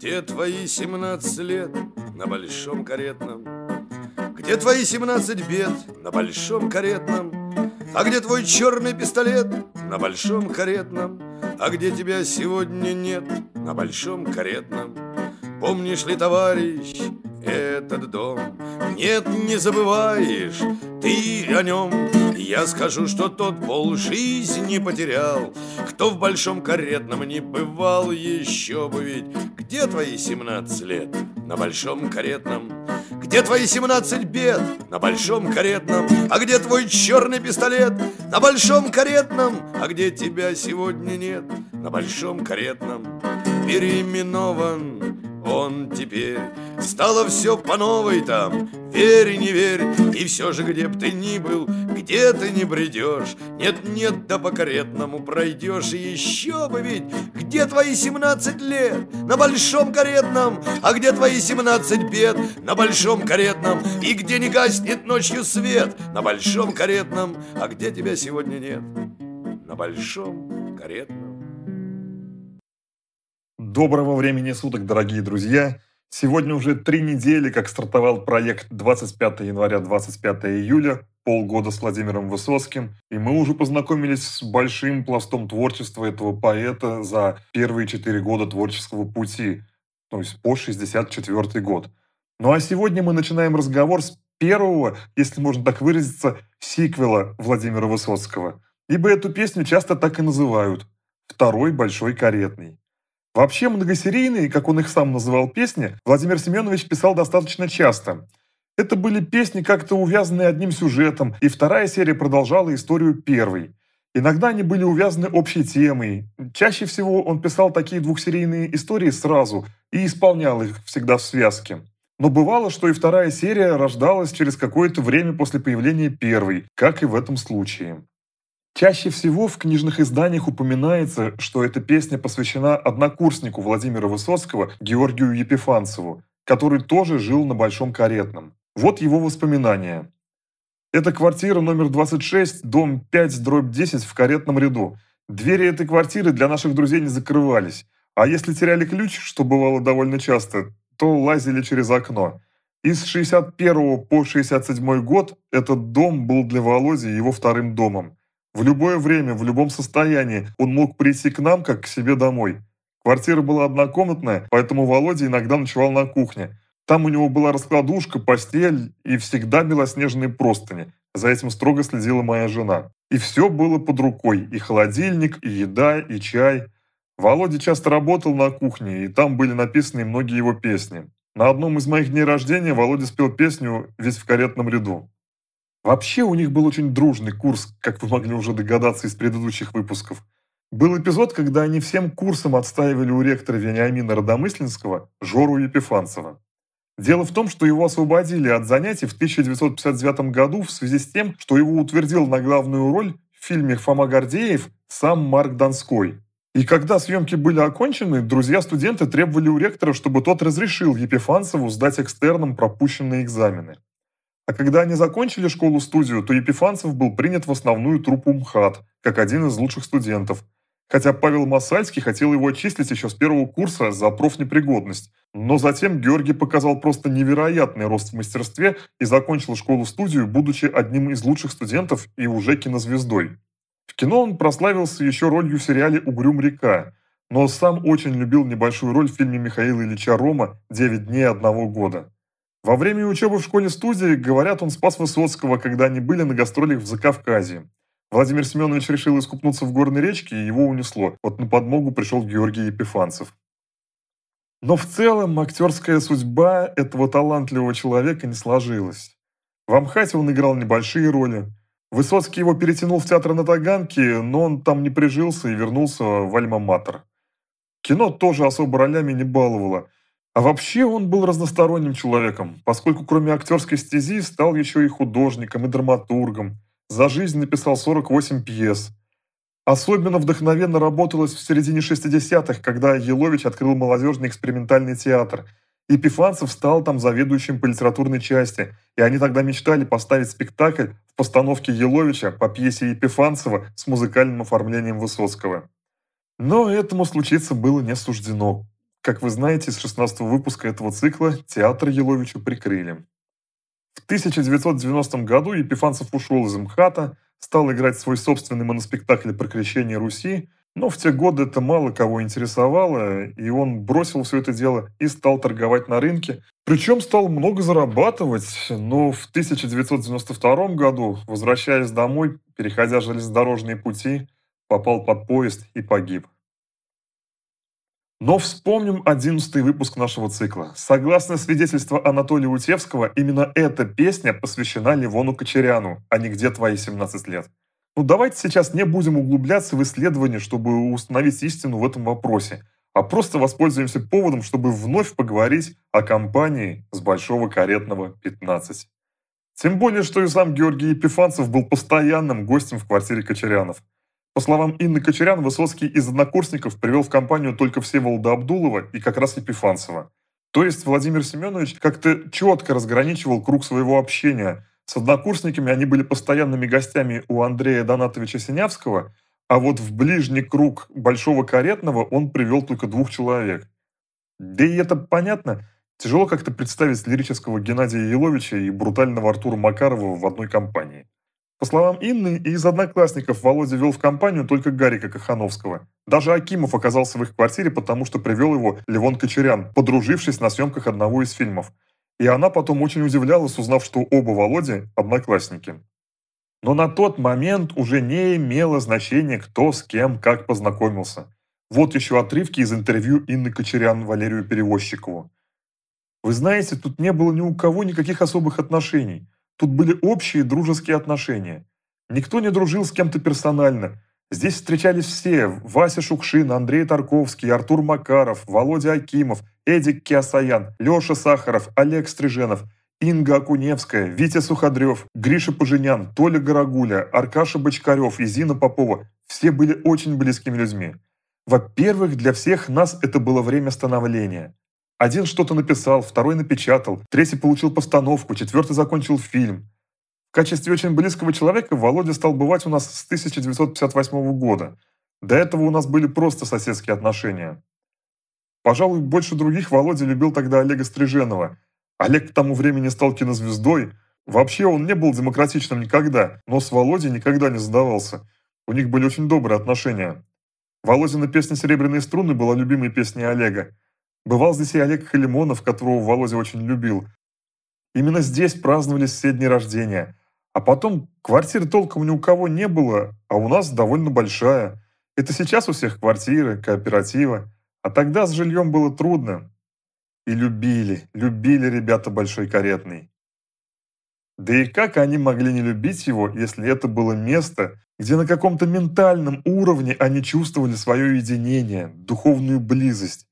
Где твои семнадцать лет на большом каретном? Где твои семнадцать бед на большом каретном? А где твой черный пистолет на большом каретном? А где тебя сегодня нет на большом каретном? Помнишь ли, товарищ, этот дом? Нет, не забываешь ты о нем. Я скажу, что тот пол жизни потерял, Кто в большом каретном не бывал еще бы ведь. Где твои семнадцать лет на большом каретном? Где твои семнадцать бед на большом каретном? А где твой черный пистолет на большом каретном? А где тебя сегодня нет на большом каретном? Переименован он теперь Стало все по новой там Верь, не верь И все же, где б ты ни был Где ты не бредешь Нет-нет, да по каретному пройдешь И еще бы ведь Где твои семнадцать лет На большом каретном А где твои семнадцать бед На большом каретном И где не гаснет ночью свет На большом каретном А где тебя сегодня нет На большом каретном Доброго времени суток, дорогие друзья! Сегодня уже три недели, как стартовал проект 25 января 25 июля, полгода с Владимиром Высоцким, и мы уже познакомились с большим пластом творчества этого поэта за первые четыре года творческого пути, то есть по 64 год. Ну а сегодня мы начинаем разговор с первого, если можно так выразиться, сиквела Владимира Высоцкого. Ибо эту песню часто так и называют «Второй большой каретный». Вообще многосерийные, как он их сам называл, песни Владимир Семенович писал достаточно часто. Это были песни, как-то увязанные одним сюжетом, и вторая серия продолжала историю первой. Иногда они были увязаны общей темой. Чаще всего он писал такие двухсерийные истории сразу и исполнял их всегда в связке. Но бывало, что и вторая серия рождалась через какое-то время после появления первой, как и в этом случае. Чаще всего в книжных изданиях упоминается, что эта песня посвящена однокурснику Владимира Высоцкого Георгию Епифанцеву, который тоже жил на Большом Каретном. Вот его воспоминания. Это квартира номер 26, дом 5, дробь 10 в каретном ряду. Двери этой квартиры для наших друзей не закрывались. А если теряли ключ, что бывало довольно часто, то лазили через окно. Из 61 по 67 год этот дом был для Володи его вторым домом. В любое время, в любом состоянии он мог прийти к нам, как к себе домой. Квартира была однокомнатная, поэтому Володя иногда ночевал на кухне. Там у него была раскладушка, постель и всегда белоснежные простыни. За этим строго следила моя жена. И все было под рукой. И холодильник, и еда, и чай. Володя часто работал на кухне, и там были написаны многие его песни. На одном из моих дней рождения Володя спел песню «Весь в каретном ряду». Вообще у них был очень дружный курс, как вы могли уже догадаться из предыдущих выпусков. Был эпизод, когда они всем курсом отстаивали у ректора Вениамина Родомыслинского Жору Епифанцева. Дело в том, что его освободили от занятий в 1959 году в связи с тем, что его утвердил на главную роль в фильме «Фома Гордеев» сам Марк Донской. И когда съемки были окончены, друзья-студенты требовали у ректора, чтобы тот разрешил Епифанцеву сдать экстерном пропущенные экзамены. А когда они закончили школу-студию, то Епифанцев был принят в основную труппу МХАТ, как один из лучших студентов. Хотя Павел Масальский хотел его отчислить еще с первого курса за профнепригодность. Но затем Георгий показал просто невероятный рост в мастерстве и закончил школу-студию, будучи одним из лучших студентов и уже кинозвездой. В кино он прославился еще ролью в сериале «Угрюм река», но сам очень любил небольшую роль в фильме Михаила Ильича Рома «Девять дней одного года». Во время учебы в школе-студии, говорят, он спас Высоцкого, когда они были на гастролях в Закавказье. Владимир Семенович решил искупнуться в горной речке, и его унесло. Вот на подмогу пришел Георгий Епифанцев. Но в целом актерская судьба этого талантливого человека не сложилась. В Амхате он играл небольшие роли. Высоцкий его перетянул в театр на Таганке, но он там не прижился и вернулся в Альма-Матер. Кино тоже особо ролями не баловало – а вообще он был разносторонним человеком, поскольку кроме актерской стези стал еще и художником, и драматургом. За жизнь написал 48 пьес. Особенно вдохновенно работалось в середине 60-х, когда Елович открыл молодежный экспериментальный театр. И Пифанцев стал там заведующим по литературной части, и они тогда мечтали поставить спектакль в постановке Еловича по пьесе Епифанцева с музыкальным оформлением Высоцкого. Но этому случиться было не суждено. Как вы знаете, с 16 выпуска этого цикла театр Еловича прикрыли. В 1990 году Епифанцев ушел из МХАТа, стал играть свой собственный моноспектакль про крещение Руси, но в те годы это мало кого интересовало, и он бросил все это дело и стал торговать на рынке. Причем стал много зарабатывать, но в 1992 году, возвращаясь домой, переходя железнодорожные пути, попал под поезд и погиб. Но вспомним одиннадцатый выпуск нашего цикла. Согласно свидетельству Анатолия Утевского, именно эта песня посвящена Ливону Кочеряну, а не «Где твои 17 лет?». Ну давайте сейчас не будем углубляться в исследование, чтобы установить истину в этом вопросе, а просто воспользуемся поводом, чтобы вновь поговорить о компании с Большого Каретного 15. Тем более, что и сам Георгий Епифанцев был постоянным гостем в квартире Кочерянов – по словам Инны Кочерян, Высоцкий из однокурсников привел в компанию только Всеволода Абдулова и как раз Епифанцева. То есть Владимир Семенович как-то четко разграничивал круг своего общения. С однокурсниками они были постоянными гостями у Андрея Донатовича Синявского, а вот в ближний круг Большого Каретного он привел только двух человек. Да и это понятно. Тяжело как-то представить лирического Геннадия Еловича и брутального Артура Макарова в одной компании. По словам Инны, из одноклассников Володя вел в компанию только Гарика Кахановского. Даже Акимов оказался в их квартире, потому что привел его Левон Кочерян, подружившись на съемках одного из фильмов. И она потом очень удивлялась, узнав, что оба Володи – одноклассники. Но на тот момент уже не имело значения, кто с кем как познакомился. Вот еще отрывки из интервью Инны Кочерян Валерию Перевозчикову. Вы знаете, тут не было ни у кого никаких особых отношений. Тут были общие дружеские отношения. Никто не дружил с кем-то персонально. Здесь встречались все – Вася Шукшин, Андрей Тарковский, Артур Макаров, Володя Акимов, Эдик Киасаян, Леша Сахаров, Олег Стриженов, Инга Акуневская, Витя Суходрев, Гриша Поженян, Толя Горогуля, Аркаша Бочкарев и Зина Попова – все были очень близкими людьми. Во-первых, для всех нас это было время становления. Один что-то написал, второй напечатал, третий получил постановку, четвертый закончил фильм. В качестве очень близкого человека Володя стал бывать у нас с 1958 года. До этого у нас были просто соседские отношения. Пожалуй, больше других Володя любил тогда Олега Стриженова. Олег к тому времени стал кинозвездой. Вообще он не был демократичным никогда, но с Володей никогда не задавался. У них были очень добрые отношения. Володина песня «Серебряные струны» была любимой песней Олега. Бывал здесь и Олег Халимонов, которого Володя очень любил. Именно здесь праздновались все дни рождения. А потом квартиры толком ни у кого не было, а у нас довольно большая. Это сейчас у всех квартиры, кооперативы. А тогда с жильем было трудно. И любили, любили ребята Большой Каретный. Да и как они могли не любить его, если это было место, где на каком-то ментальном уровне они чувствовали свое единение, духовную близость,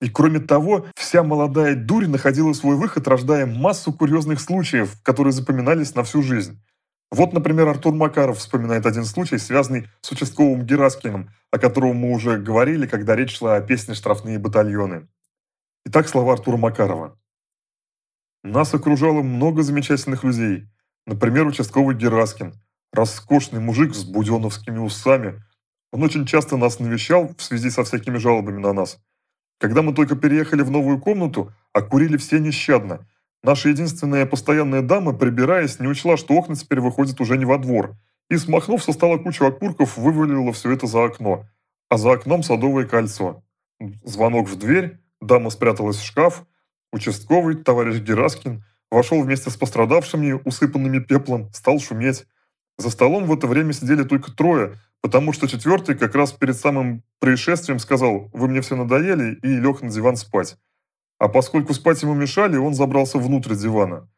и кроме того, вся молодая дурь находила свой выход, рождая массу курьезных случаев, которые запоминались на всю жизнь. Вот, например, Артур Макаров вспоминает один случай, связанный с участковым Гераскиным, о котором мы уже говорили, когда речь шла о песне «Штрафные батальоны». Итак, слова Артура Макарова. «Нас окружало много замечательных людей. Например, участковый Гераскин, роскошный мужик с буденовскими усами. Он очень часто нас навещал в связи со всякими жалобами на нас – когда мы только переехали в новую комнату, окурили все нещадно. Наша единственная постоянная дама, прибираясь, не учла, что окна теперь выходят уже не во двор. И, смахнув со стола кучу окурков, вывалила все это за окно. А за окном садовое кольцо. Звонок в дверь, дама спряталась в шкаф. Участковый, товарищ Гераскин, вошел вместе с пострадавшими, усыпанными пеплом, стал шуметь. За столом в это время сидели только трое, Потому что четвертый как раз перед самым происшествием сказал «Вы мне все надоели» и лег на диван спать. А поскольку спать ему мешали, он забрался внутрь дивана.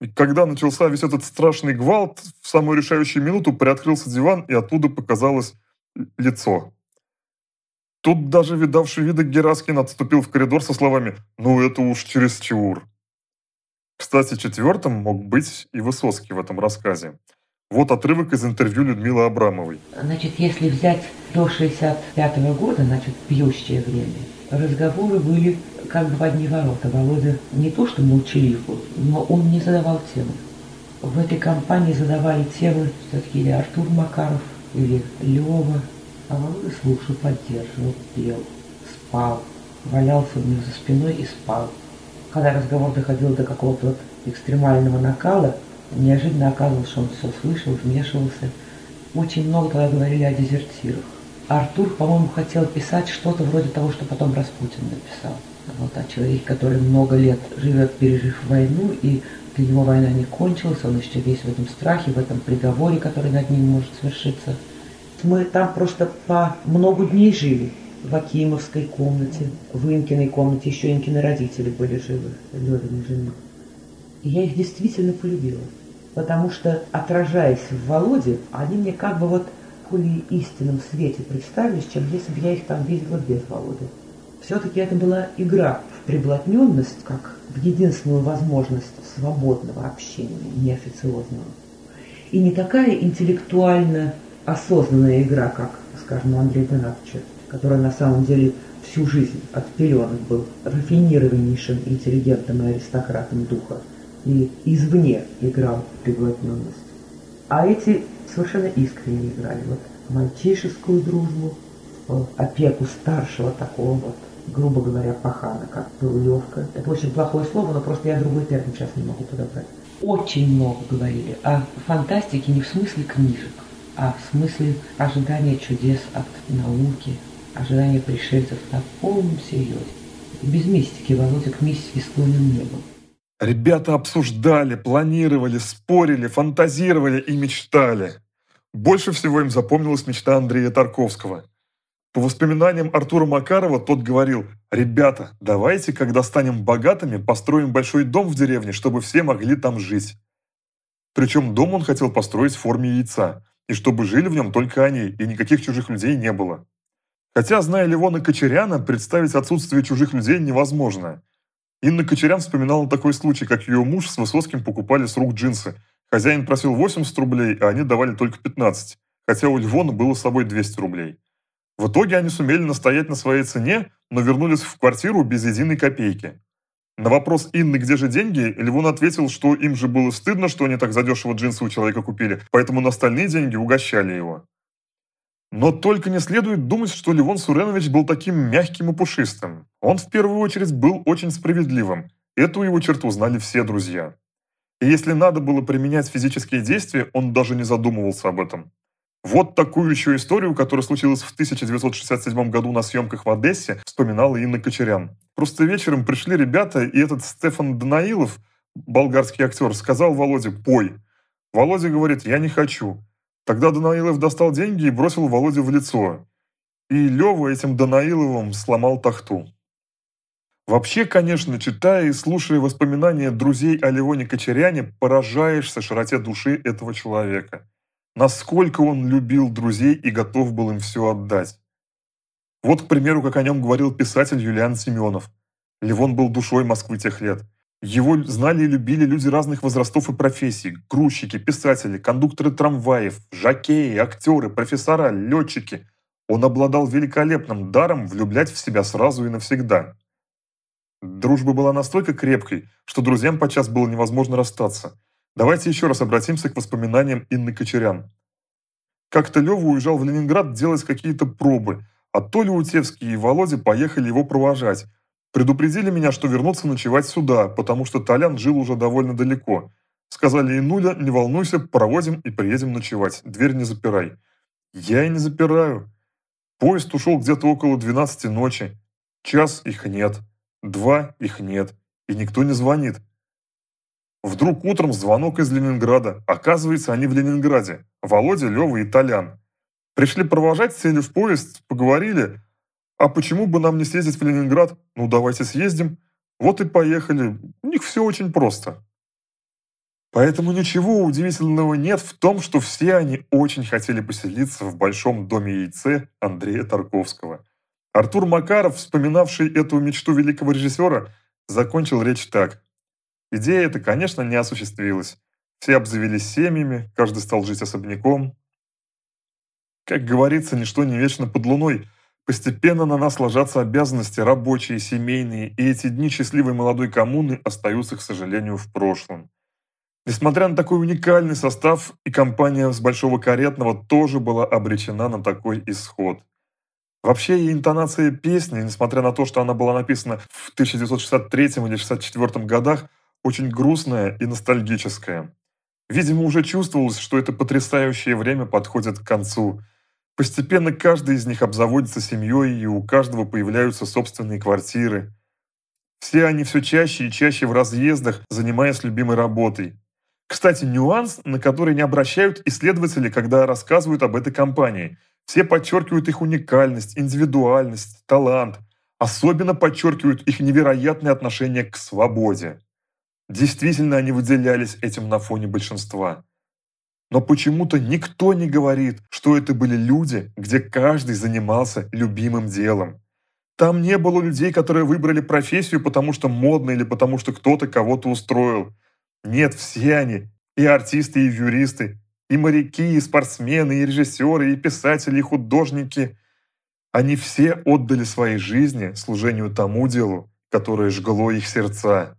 И когда начался весь этот страшный гвалт, в самую решающую минуту приоткрылся диван, и оттуда показалось лицо. Тут даже видавший виды Гераскин отступил в коридор со словами «Ну это уж чересчур». Кстати, четвертым мог быть и Высоцкий в этом рассказе. Вот отрывок из интервью Людмилы Абрамовой. Значит, если взять до 65 -го года, значит, пьющее время, разговоры были как бы в одни ворота. Володя не то что молчалив но он не задавал темы. В этой компании задавали темы все-таки или Артур Макаров, или Лева. А Володя слушал, поддерживал, пел, спал. валялся у него за спиной и спал. Когда разговор доходил до какого-то вот экстремального накала, неожиданно оказывалось, что он все слышал, вмешивался. Очень много тогда говорили о дезертирах. Артур, по-моему, хотел писать что-то вроде того, что потом Распутин написал. Вот о человеке, который много лет живет, пережив войну, и для него война не кончилась, он еще весь в этом страхе, в этом приговоре, который над ним может свершиться. Мы там просто по много дней жили в Акимовской комнате, в Инкиной комнате, еще Инкины родители были живы, Левины жены. И я их действительно полюбила, потому что, отражаясь в Володе, они мне как бы вот более истинном свете представились, чем если бы я их там видела без Володы. Все-таки это была игра в приблотненность, как в единственную возможность свободного общения, неофициозного. И не такая интеллектуально осознанная игра, как, скажем, у Андрея Донатовича, который на самом деле всю жизнь от пеленок был рафинированнейшим интеллигентом и аристократом духа и извне играл приблотненность. А эти совершенно искренне играли. Вот мальчишескую дружбу, опеку старшего такого вот, грубо говоря, пахана, как был Левка. Это очень плохое слово, но просто я другой термин сейчас не могу подобрать. Очень много говорили о фантастике не в смысле книжек, а в смысле ожидания чудес от науки, ожидания пришельцев на полном серьезе. Без мистики Володя к мистике склонен не был. Ребята обсуждали, планировали, спорили, фантазировали и мечтали. Больше всего им запомнилась мечта Андрея Тарковского. По воспоминаниям Артура Макарова, тот говорил, «Ребята, давайте, когда станем богатыми, построим большой дом в деревне, чтобы все могли там жить». Причем дом он хотел построить в форме яйца, и чтобы жили в нем только они, и никаких чужих людей не было. Хотя, зная Левона Кочеряна, представить отсутствие чужих людей невозможно. Инна Кочерян вспоминала такой случай, как ее муж с Высоцким покупали с рук джинсы. Хозяин просил 80 рублей, а они давали только 15, хотя у Львона было с собой 200 рублей. В итоге они сумели настоять на своей цене, но вернулись в квартиру без единой копейки. На вопрос Инны, где же деньги, Левон ответил, что им же было стыдно, что они так задешево джинсы у человека купили, поэтому на остальные деньги угощали его. Но только не следует думать, что Левон Суренович был таким мягким и пушистым. Он в первую очередь был очень справедливым. Эту его черту знали все друзья. И если надо было применять физические действия, он даже не задумывался об этом. Вот такую еще историю, которая случилась в 1967 году на съемках в Одессе, вспоминала Инна Кочерян. Просто вечером пришли ребята, и этот Стефан Данаилов, болгарский актер, сказал Володе «пой». Володя говорит «я не хочу». Тогда Данаилов достал деньги и бросил Володю в лицо. И Лёва этим Данаиловым сломал тахту. Вообще, конечно, читая и слушая воспоминания друзей о Левоне Кочеряне, поражаешься широте души этого человека. Насколько он любил друзей и готов был им все отдать. Вот, к примеру, как о нем говорил писатель Юлиан Семенов. Левон был душой Москвы тех лет. Его знали и любили люди разных возрастов и профессий. Грузчики, писатели, кондукторы трамваев, жакеи, актеры, профессора, летчики. Он обладал великолепным даром влюблять в себя сразу и навсегда. Дружба была настолько крепкой, что друзьям подчас было невозможно расстаться. Давайте еще раз обратимся к воспоминаниям Инны Кочерян. Как-то Лева уезжал в Ленинград делать какие-то пробы, а Толя Утевский и Володя поехали его провожать, Предупредили меня, что вернуться ночевать сюда, потому что Толян жил уже довольно далеко. Сказали и нуля, не волнуйся, проводим и приедем ночевать. Дверь не запирай. Я и не запираю. Поезд ушел где-то около 12 ночи. Час их нет. Два их нет. И никто не звонит. Вдруг утром звонок из Ленинграда. Оказывается, они в Ленинграде. Володя, Лёва и Толян. Пришли провожать, сели в поезд, поговорили. А почему бы нам не съездить в Ленинград? Ну, давайте съездим. Вот и поехали. У них все очень просто. Поэтому ничего удивительного нет в том, что все они очень хотели поселиться в большом доме яйце Андрея Тарковского. Артур Макаров, вспоминавший эту мечту великого режиссера, закончил речь так. Идея эта, конечно, не осуществилась. Все обзавелись семьями, каждый стал жить особняком. Как говорится, ничто не вечно под луной – Постепенно на нас ложатся обязанности рабочие, семейные, и эти дни счастливой молодой коммуны остаются, к сожалению, в прошлом. Несмотря на такой уникальный состав, и компания с Большого Каретного тоже была обречена на такой исход. Вообще и интонация песни, несмотря на то, что она была написана в 1963 или 1964 годах, очень грустная и ностальгическая. Видимо, уже чувствовалось, что это потрясающее время подходит к концу. Постепенно каждый из них обзаводится семьей, и у каждого появляются собственные квартиры. Все они все чаще и чаще в разъездах, занимаясь любимой работой. Кстати, нюанс, на который не обращают исследователи, когда рассказывают об этой компании. Все подчеркивают их уникальность, индивидуальность, талант. Особенно подчеркивают их невероятное отношение к свободе. Действительно, они выделялись этим на фоне большинства. Но почему-то никто не говорит, что это были люди, где каждый занимался любимым делом. Там не было людей, которые выбрали профессию, потому что модно или потому что кто-то кого-то устроил. Нет, все они, и артисты, и юристы, и моряки, и спортсмены, и режиссеры, и писатели, и художники. Они все отдали своей жизни служению тому делу, которое жгло их сердца.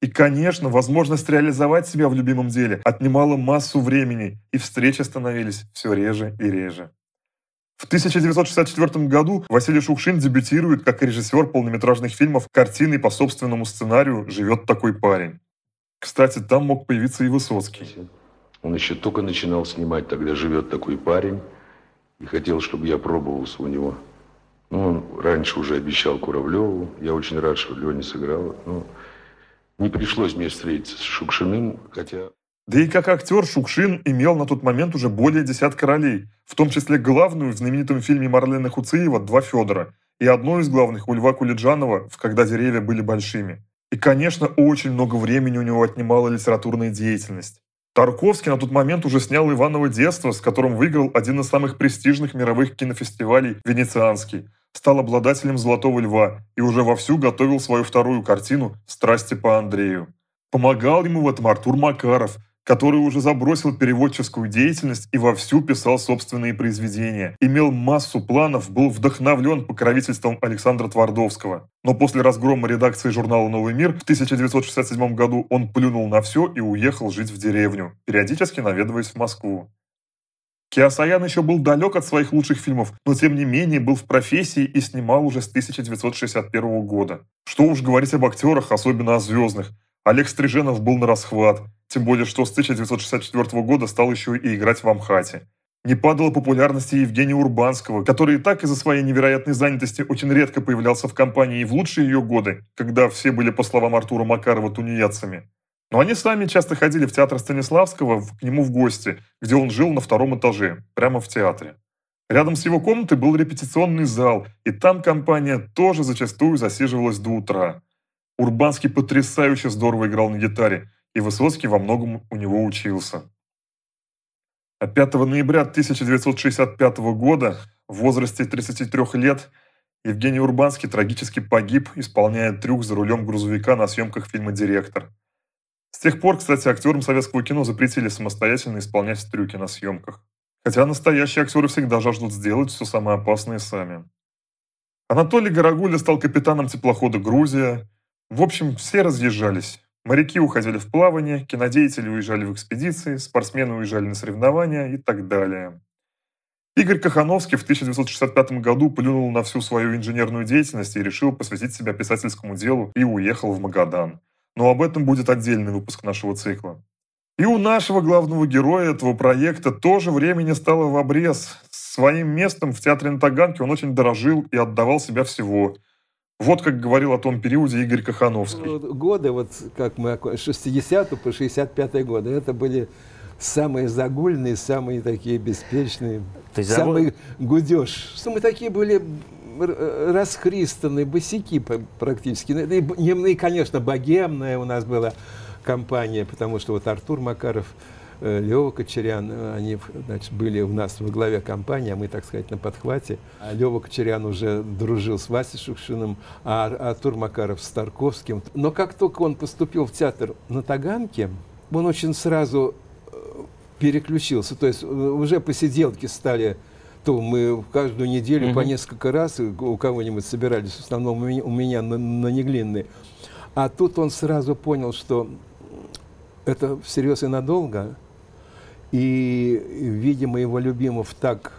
И, конечно, возможность реализовать себя в любимом деле отнимала массу времени, и встречи становились все реже и реже. В 1964 году Василий Шукшин дебютирует как режиссер полнометражных фильмов картиной по собственному сценарию «Живет такой парень». Кстати, там мог появиться и Высоцкий. Он еще только начинал снимать, тогда «Живет такой парень», и хотел, чтобы я пробовался у него. Ну, он раньше уже обещал Куравлеву. Я очень рад, что Леня сыграл. Ну, не пришлось мне встретиться с Шукшиным, хотя... Да и как актер Шукшин имел на тот момент уже более десятка ролей, в том числе главную в знаменитом фильме Марлена Хуциева «Два Федора» и одну из главных у Льва Кулиджанова в «Когда деревья были большими». И, конечно, очень много времени у него отнимала литературная деятельность. Тарковский на тот момент уже снял «Иваново детство», с которым выиграл один из самых престижных мировых кинофестивалей «Венецианский», стал обладателем «Золотого льва» и уже вовсю готовил свою вторую картину «Страсти по Андрею». Помогал ему в этом Артур Макаров, который уже забросил переводческую деятельность и вовсю писал собственные произведения. Имел массу планов, был вдохновлен покровительством Александра Твардовского. Но после разгрома редакции журнала «Новый мир» в 1967 году он плюнул на все и уехал жить в деревню, периодически наведываясь в Москву. Киасаян еще был далек от своих лучших фильмов, но тем не менее был в профессии и снимал уже с 1961 года. Что уж говорить об актерах, особенно о звездных. Олег Стриженов был на расхват, тем более что с 1964 года стал еще и играть в Амхате. Не падала популярности Евгения Урбанского, который и так из-за своей невероятной занятости очень редко появлялся в компании и в лучшие ее годы, когда все были, по словам Артура Макарова, тунеядцами. Но они сами часто ходили в театр Станиславского к нему в гости, где он жил на втором этаже, прямо в театре. Рядом с его комнатой был репетиционный зал, и там компания тоже зачастую засиживалась до утра. Урбанский потрясающе здорово играл на гитаре, и Высоцкий во многом у него учился. А 5 ноября 1965 года, в возрасте 33 лет, Евгений Урбанский трагически погиб, исполняя трюк за рулем грузовика на съемках фильма «Директор». С тех пор, кстати, актерам советского кино запретили самостоятельно исполнять трюки на съемках. Хотя настоящие актеры всегда жаждут сделать все самое опасное сами. Анатолий Горогуля стал капитаном теплохода «Грузия». В общем, все разъезжались. Моряки уходили в плавание, кинодеятели уезжали в экспедиции, спортсмены уезжали на соревнования и так далее. Игорь Кахановский в 1965 году плюнул на всю свою инженерную деятельность и решил посвятить себя писательскому делу и уехал в Магадан но об этом будет отдельный выпуск нашего цикла. И у нашего главного героя этого проекта тоже времени стало в обрез. Своим местом в театре на Таганке он очень дорожил и отдавал себя всего. Вот как говорил о том периоде Игорь Кахановский. Годы, вот как мы, 60 по 65 годы, это были самые загульные, самые такие беспечные, То есть самый гудеж. Что мы такие были расхристанные босики практически. Ну, и, конечно, богемная у нас была компания, потому что вот Артур Макаров, э, Лева Кочерян, э, они значит, были у нас во главе компании, а мы, так сказать, на подхвате. А Лева Кочерян уже дружил с Васей Шукшиным, а Артур Макаров с Тарковским. Но как только он поступил в театр на Таганке, он очень сразу переключился. То есть уже посиделки стали то мы каждую неделю угу. по несколько раз у кого-нибудь собирались, в основном у меня, у меня на, на Неглинной. А тут он сразу понял, что это всерьез и надолго. И, видимо, его любимов так э,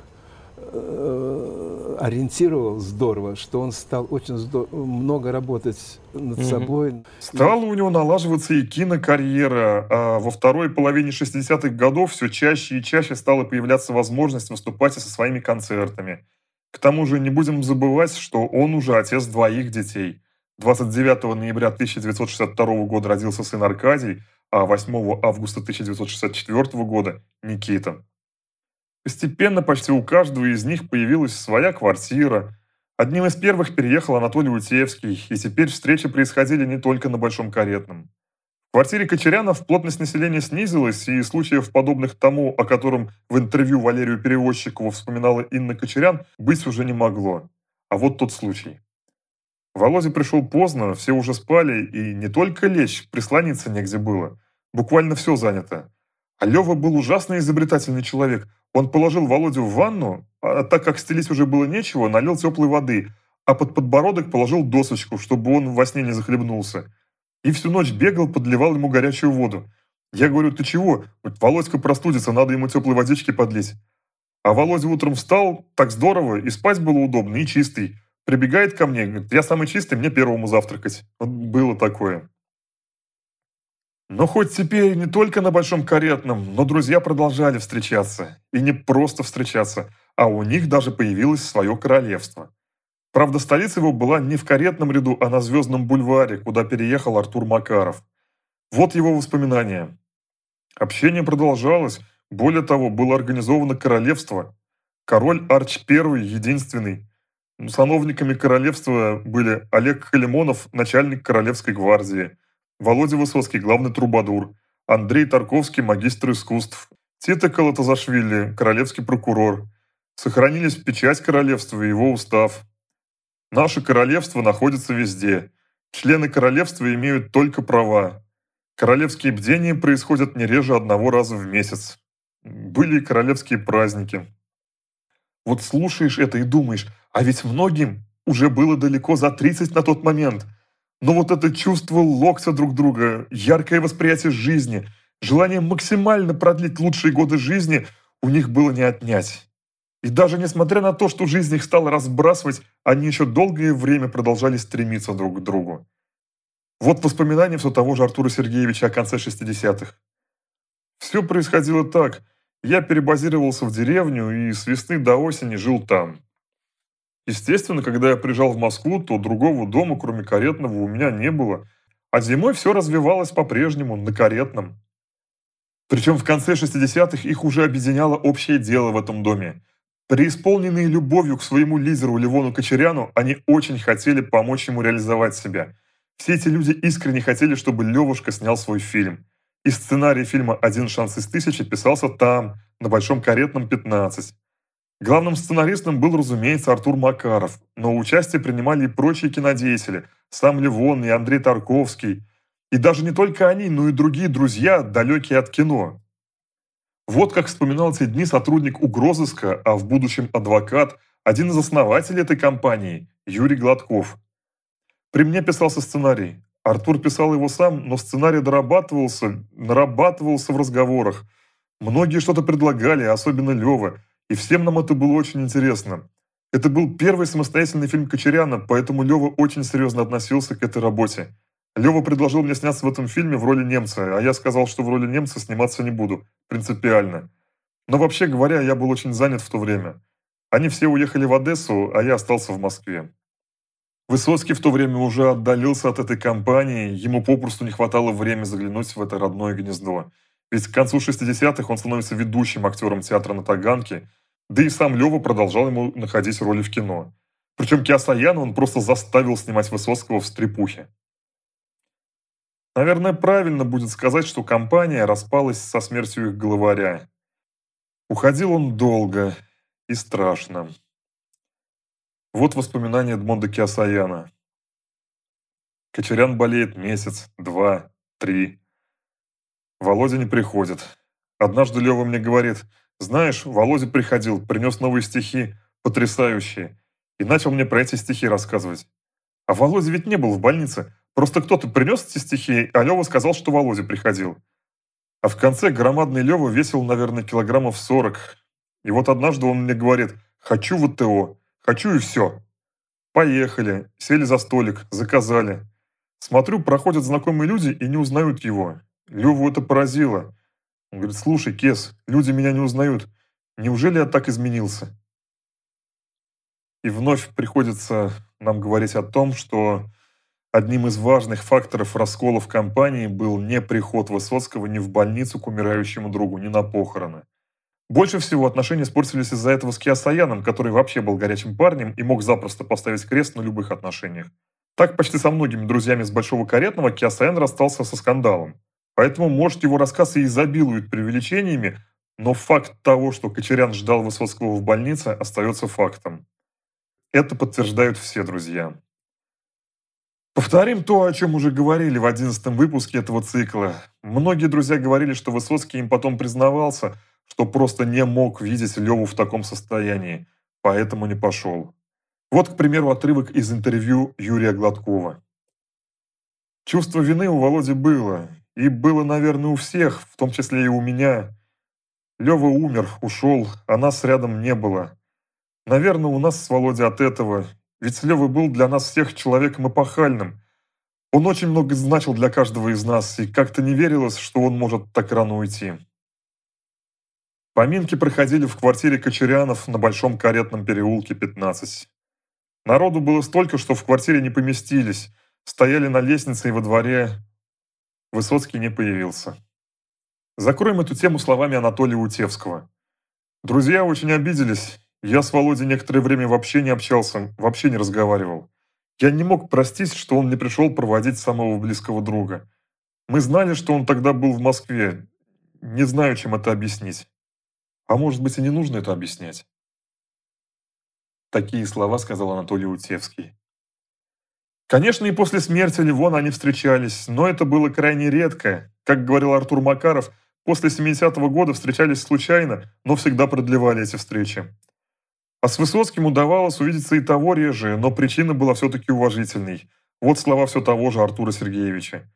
ориентировал здорово, что он стал очень здорово, много работать над mm-hmm. собой. Стала у него налаживаться и кинокарьера, а во второй половине 60-х годов все чаще и чаще стала появляться возможность выступать со своими концертами. К тому же не будем забывать, что он уже отец двоих детей. 29 ноября 1962 года родился сын Аркадий, а 8 августа 1964 года – Никита. Постепенно почти у каждого из них появилась своя квартира. Одним из первых переехал Анатолий Утевский, и теперь встречи происходили не только на Большом Каретном. В квартире Кочерянов плотность населения снизилась, и случаев, подобных тому, о котором в интервью Валерию Перевозчикову вспоминала Инна Кочерян, быть уже не могло. А вот тот случай. Володя пришел поздно, все уже спали, и не только лечь, прислониться негде было. Буквально все занято. А Лева был ужасно изобретательный человек. Он положил Володю в ванну, а так как стелить уже было нечего, налил теплой воды, а под подбородок положил досочку, чтобы он во сне не захлебнулся. И всю ночь бегал, подливал ему горячую воду. Я говорю, ты чего? Володька простудится, надо ему теплой водички подлить. А Володя утром встал, так здорово, и спать было удобно, и чистый. Прибегает ко мне, говорит, я самый чистый, мне первому завтракать. Вот было такое. Но хоть теперь не только на Большом Каретном, но друзья продолжали встречаться. И не просто встречаться, а у них даже появилось свое королевство. Правда, столица его была не в каретном ряду, а на Звездном бульваре, куда переехал Артур Макаров. Вот его воспоминания. Общение продолжалось, более того, было организовано королевство. Король Арч I, единственный. Сановниками королевства были Олег Халимонов, начальник Королевской гвардии – Володя Высоцкий, главный трубадур, Андрей Тарковский, магистр искусств, Тита Калатазашвили, королевский прокурор. Сохранились печать королевства и его устав. Наше королевство находится везде. Члены королевства имеют только права. Королевские бдения происходят не реже одного раза в месяц. Были королевские праздники. Вот слушаешь это и думаешь, а ведь многим уже было далеко за 30 на тот момент – но вот это чувство локтя друг друга, яркое восприятие жизни, желание максимально продлить лучшие годы жизни у них было не отнять. И даже несмотря на то, что жизнь их стала разбрасывать, они еще долгое время продолжали стремиться друг к другу. Вот воспоминания все того же Артура Сергеевича о конце 60-х. Все происходило так. Я перебазировался в деревню и с весны до осени жил там. Естественно, когда я приезжал в Москву, то другого дома, кроме каретного, у меня не было. А зимой все развивалось по-прежнему, на каретном. Причем в конце 60-х их уже объединяло общее дело в этом доме. Преисполненные любовью к своему лидеру Ливону Кочеряну, они очень хотели помочь ему реализовать себя. Все эти люди искренне хотели, чтобы Левушка снял свой фильм. И сценарий фильма «Один шанс из тысячи» писался там, на Большом Каретном 15. Главным сценаристом был, разумеется, Артур Макаров, но участие принимали и прочие кинодеятели, сам Левон и Андрей Тарковский. И даже не только они, но и другие друзья, далекие от кино. Вот как вспоминал эти дни сотрудник угрозыска, а в будущем адвокат, один из основателей этой компании, Юрий Гладков. При мне писался сценарий. Артур писал его сам, но сценарий дорабатывался, нарабатывался в разговорах. Многие что-то предлагали, особенно Лева – и всем нам это было очень интересно. Это был первый самостоятельный фильм Кочеряна, поэтому Лева очень серьезно относился к этой работе. Лева предложил мне сняться в этом фильме в роли немца, а я сказал, что в роли немца сниматься не буду. Принципиально. Но вообще говоря, я был очень занят в то время. Они все уехали в Одессу, а я остался в Москве. Высоцкий в то время уже отдалился от этой компании, ему попросту не хватало времени заглянуть в это родное гнездо. Ведь к концу 60-х он становится ведущим актером театра на Таганке, да и сам Лева продолжал ему находить роли в кино. Причем Киасаяна он просто заставил снимать Высоцкого в стрипухе. Наверное, правильно будет сказать, что компания распалась со смертью их главаря. Уходил он долго и страшно. Вот воспоминания Эдмонда Киасаяна. Кочерян болеет месяц, два, три. Володя не приходит. Однажды Лева мне говорит – знаешь, Володя приходил, принес новые стихи, потрясающие, и начал мне про эти стихи рассказывать. А Володя ведь не был в больнице, просто кто-то принес эти стихи, а Лева сказал, что Володя приходил. А в конце громадный Лева весил, наверное, килограммов 40. И вот однажды он мне говорит «хочу в ТО, Хочу и все. Поехали, сели за столик, заказали. Смотрю, проходят знакомые люди и не узнают его. Леву это поразило. Он говорит, слушай, Кес, люди меня не узнают. Неужели я так изменился? И вновь приходится нам говорить о том, что одним из важных факторов раскола в компании был не приход Высоцкого ни в больницу к умирающему другу, ни на похороны. Больше всего отношения испортились из-за этого с Киасаяном, который вообще был горячим парнем и мог запросто поставить крест на любых отношениях. Так почти со многими друзьями с Большого Каретного Киасаян расстался со скандалом. Поэтому, может, его рассказ и изобилует преувеличениями, но факт того, что Кочерян ждал Высоцкого в больнице, остается фактом. Это подтверждают все друзья. Повторим то, о чем уже говорили в одиннадцатом выпуске этого цикла. Многие друзья говорили, что Высоцкий им потом признавался, что просто не мог видеть Леву в таком состоянии, поэтому не пошел. Вот, к примеру, отрывок из интервью Юрия Гладкова. Чувство вины у Володи было, и было, наверное, у всех, в том числе и у меня. Лева умер, ушел, а нас рядом не было. Наверное, у нас с Володей от этого. Ведь Лёва был для нас всех человеком эпохальным. Он очень много значил для каждого из нас, и как-то не верилось, что он может так рано уйти. Поминки проходили в квартире Кочерянов на Большом Каретном переулке, 15. Народу было столько, что в квартире не поместились. Стояли на лестнице и во дворе. Высоцкий не появился. Закроем эту тему словами Анатолия Утевского. Друзья очень обиделись, я с Володей некоторое время вообще не общался, вообще не разговаривал. Я не мог простить, что он не пришел проводить самого близкого друга. Мы знали, что он тогда был в Москве. Не знаю, чем это объяснить. А может быть и не нужно это объяснять. Такие слова сказал Анатолий Утевский. Конечно, и после смерти Ливона они встречались, но это было крайне редко. Как говорил Артур Макаров, после 70-го года встречались случайно, но всегда продлевали эти встречи. А с Высоцким удавалось увидеться и того реже, но причина была все-таки уважительной. Вот слова все того же Артура Сергеевича.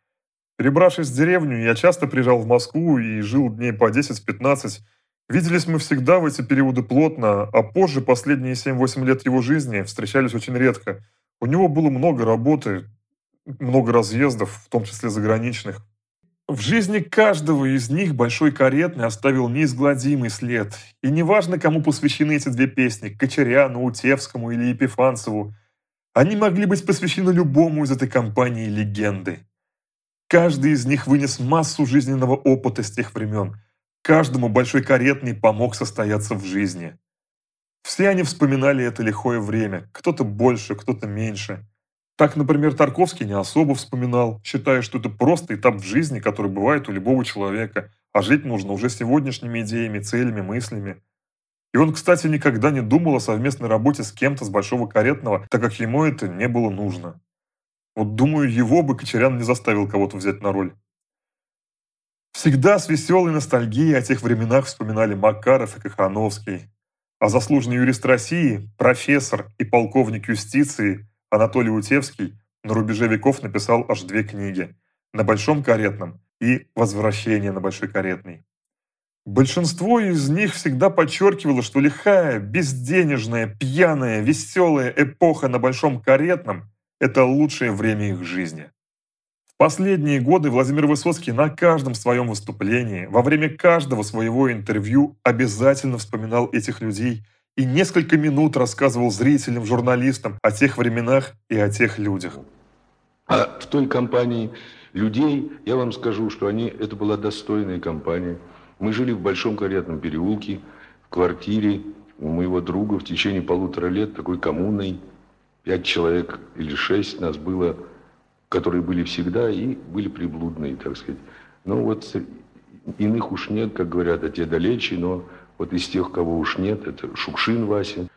Перебравшись в деревню, я часто приезжал в Москву и жил дней по 10-15. Виделись мы всегда в эти периоды плотно, а позже, последние 7-8 лет его жизни, встречались очень редко. У него было много работы, много разъездов, в том числе заграничных. В жизни каждого из них Большой Каретный оставил неизгладимый след. И неважно, кому посвящены эти две песни – Кочеряну, Утевскому или Епифанцеву, они могли быть посвящены любому из этой компании легенды. Каждый из них вынес массу жизненного опыта с тех времен. Каждому Большой Каретный помог состояться в жизни. Все они вспоминали это лихое время, кто-то больше, кто-то меньше – так, например, Тарковский не особо вспоминал, считая, что это просто этап в жизни, который бывает у любого человека, а жить нужно уже сегодняшними идеями, целями, мыслями. И он, кстати, никогда не думал о совместной работе с кем-то с Большого Каретного, так как ему это не было нужно. Вот думаю, его бы Кочерян не заставил кого-то взять на роль. Всегда с веселой ностальгией о тех временах вспоминали Макаров и Кахановский. А заслуженный юрист России, профессор и полковник юстиции – Анатолий Утевский на рубеже веков написал аж две книги «На Большом Каретном» и «Возвращение на Большой Каретный». Большинство из них всегда подчеркивало, что лихая, безденежная, пьяная, веселая эпоха на Большом Каретном – это лучшее время их жизни. Последние годы Владимир Высоцкий на каждом своем выступлении, во время каждого своего интервью обязательно вспоминал этих людей и несколько минут рассказывал зрителям, журналистам о тех временах и о тех людях. А в той компании людей, я вам скажу, что они, это была достойная компания. Мы жили в Большом Каретном переулке, в квартире у моего друга в течение полутора лет, такой коммуной. Пять человек или шесть нас было, которые были всегда и были приблудные, так сказать. Ну вот иных уж нет, как говорят, а те далече, но вот из тех, кого уж нет, это Шукшин Вася.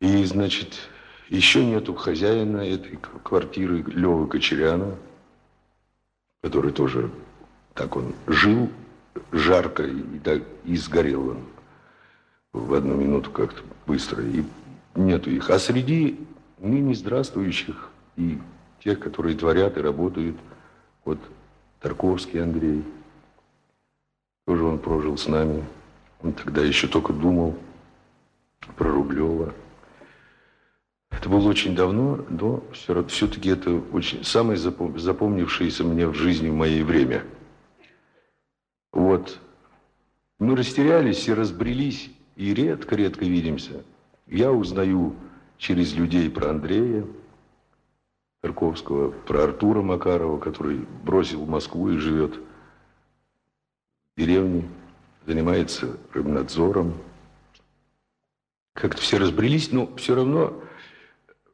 И, значит, еще нету хозяина этой квартиры Лёвы Кочеряна, который тоже так он жил жарко и, так, и сгорел он в одну минуту как-то быстро. И нету их. А среди ныне здравствующих и тех, которые творят и работают, вот Тарковский Андрей, тоже он прожил с нами. Он тогда еще только думал про Рублева. Это было очень давно, но все-таки это очень, самое запомнившееся мне в жизни в моей время. Вот. Мы растерялись и разбрелись, и редко-редко видимся. Я узнаю через людей про Андрея Тарковского, про Артура Макарова, который бросил Москву и живет в деревне, занимается рыбнадзором. Как-то все разбрелись, но все равно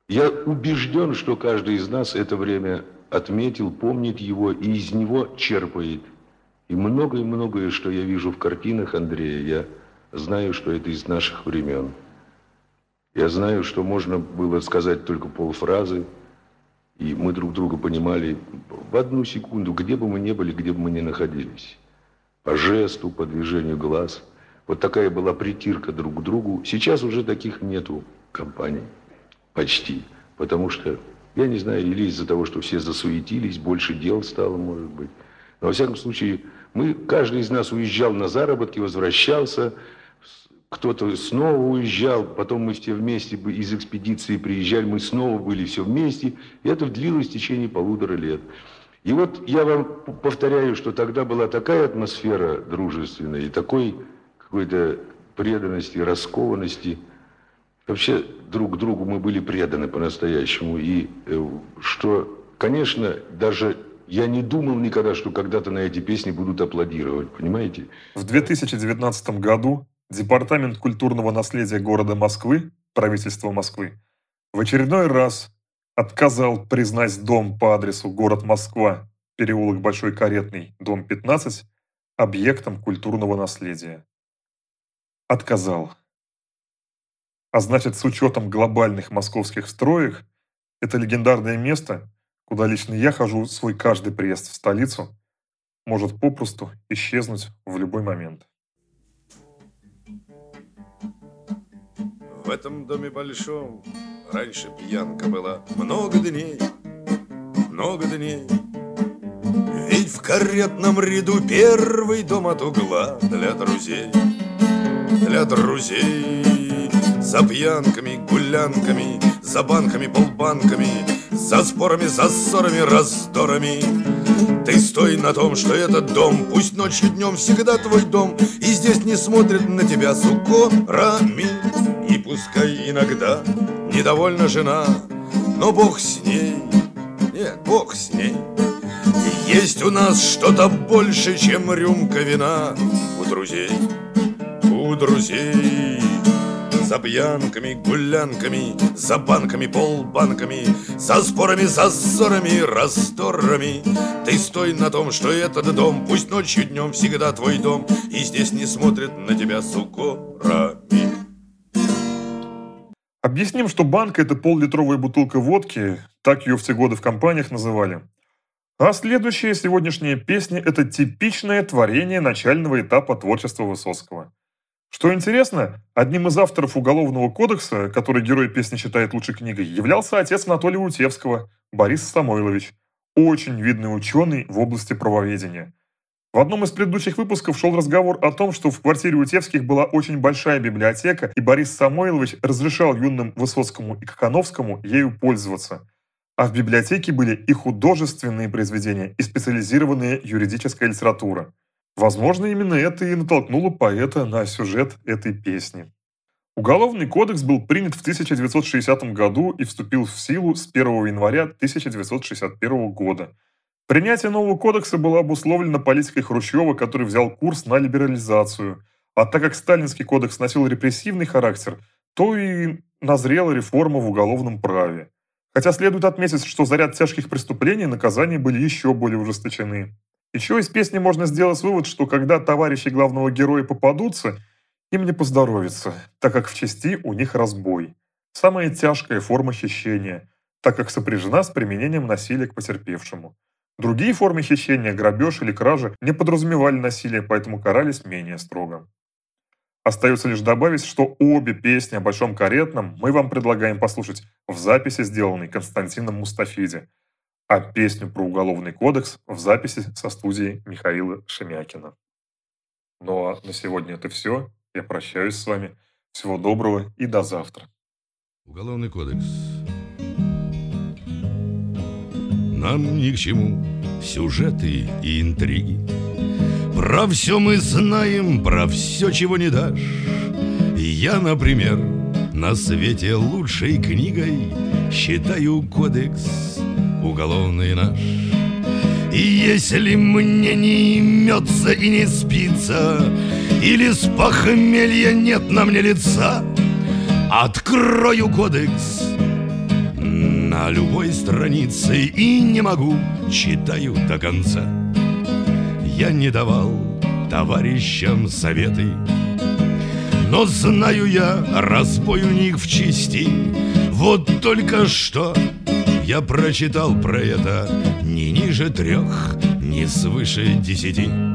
я убежден, что каждый из нас это время отметил, помнит его и из него черпает. И многое-многое, что я вижу в картинах Андрея, я знаю, что это из наших времен. Я знаю, что можно было сказать только полфразы, и мы друг друга понимали в одну секунду, где бы мы ни были, где бы мы ни находились. По жесту, по движению глаз. Вот такая была притирка друг к другу. Сейчас уже таких нету компаний. Почти. Потому что, я не знаю, или из-за того, что все засуетились, больше дел стало, может быть. Но, во всяком случае, мы, каждый из нас уезжал на заработки, возвращался, кто-то снова уезжал, потом мы все вместе из экспедиции приезжали, мы снова были все вместе, и это длилось в течение полутора лет. И вот я вам повторяю, что тогда была такая атмосфера дружественная и такой какой-то преданности, раскованности – Вообще друг другу мы были преданы по-настоящему. И э, что, конечно, даже я не думал никогда, что когда-то на эти песни будут аплодировать, понимаете? В 2019 году Департамент культурного наследия города Москвы, правительство Москвы, в очередной раз отказал признать дом по адресу город Москва, переулок Большой Каретный, дом 15, объектом культурного наследия. Отказал. А значит, с учетом глобальных московских строек, это легендарное место, куда лично я хожу свой каждый приезд в столицу, может попросту исчезнуть в любой момент. В этом доме большом раньше пьянка была много дней, много дней. Ведь в каретном ряду первый дом от угла для друзей, для друзей. За пьянками, гулянками, за банками, полбанками, За спорами, за ссорами, раздорами. Ты стой на том, что этот дом, пусть ночью, днем всегда твой дом, И здесь не смотрит на тебя с укорами. И пускай иногда недовольна жена, но Бог с ней, нет, Бог с ней. есть у нас что-то больше, чем рюмка вина у друзей, у друзей. За пьянками, гулянками, за банками, полбанками, За спорами, за ссорами, раздорами. Ты стой на том, что этот дом, пусть ночью, днем всегда твой дом, И здесь не смотрят на тебя с укорами. Объясним, что банка – это пол-литровая бутылка водки, так ее все годы в компаниях называли. А следующая сегодняшняя песня – это типичное творение начального этапа творчества Высоцкого – что интересно, одним из авторов Уголовного кодекса, который герой песни считает лучшей книгой, являлся отец Анатолия Утевского, Борис Самойлович, очень видный ученый в области правоведения. В одном из предыдущих выпусков шел разговор о том, что в квартире Утевских была очень большая библиотека, и Борис Самойлович разрешал юным Высоцкому и Кахановскому ею пользоваться. А в библиотеке были и художественные произведения, и специализированная юридическая литература. Возможно, именно это и натолкнуло поэта на сюжет этой песни. Уголовный кодекс был принят в 1960 году и вступил в силу с 1 января 1961 года. Принятие нового кодекса было обусловлено политикой Хрущева, который взял курс на либерализацию. А так как сталинский кодекс носил репрессивный характер, то и назрела реформа в уголовном праве. Хотя следует отметить, что за ряд тяжких преступлений наказания были еще более ужесточены. Еще из песни можно сделать вывод, что когда товарищи главного героя попадутся, им не поздоровится, так как в части у них разбой. Самая тяжкая форма хищения, так как сопряжена с применением насилия к потерпевшему. Другие формы хищения, грабеж или кража, не подразумевали насилие, поэтому карались менее строго. Остается лишь добавить, что обе песни о Большом Каретном мы вам предлагаем послушать в записи, сделанной Константином Мустафиди – а песню про Уголовный кодекс в записи со студии Михаила Шемякина. Ну а на сегодня это все. Я прощаюсь с вами. Всего доброго и до завтра. Уголовный кодекс. Нам ни к чему сюжеты и интриги. Про все мы знаем, про все, чего не дашь. Я, например, на свете лучшей книгой Считаю кодекс уголовный наш. И если мне не имется и не спится, Или с похмелья нет на мне лица, Открою кодекс на любой странице И не могу, читаю до конца. Я не давал товарищам советы, но знаю я разбойник в чести Вот только что я прочитал про это Не ниже трех, не свыше десяти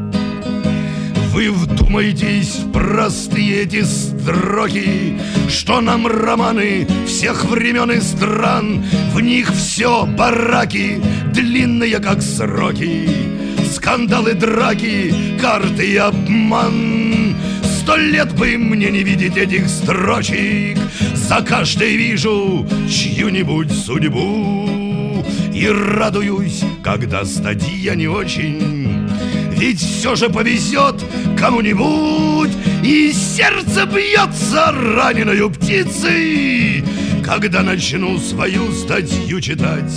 вы вдумайтесь простые эти строки, Что нам романы всех времен и стран, В них все бараки, длинные как сроки, Скандалы, драки, карты и обман. Сто лет бы мне не видеть этих строчек, За каждой вижу чью-нибудь судьбу. И радуюсь, когда статья не очень ведь все же повезет кому-нибудь. И сердце бьется раненую птицей Когда начну свою статью читать.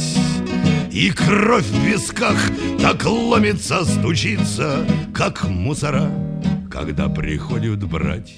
И кровь в висках так ломится, стучится Как мусора, когда приходят брать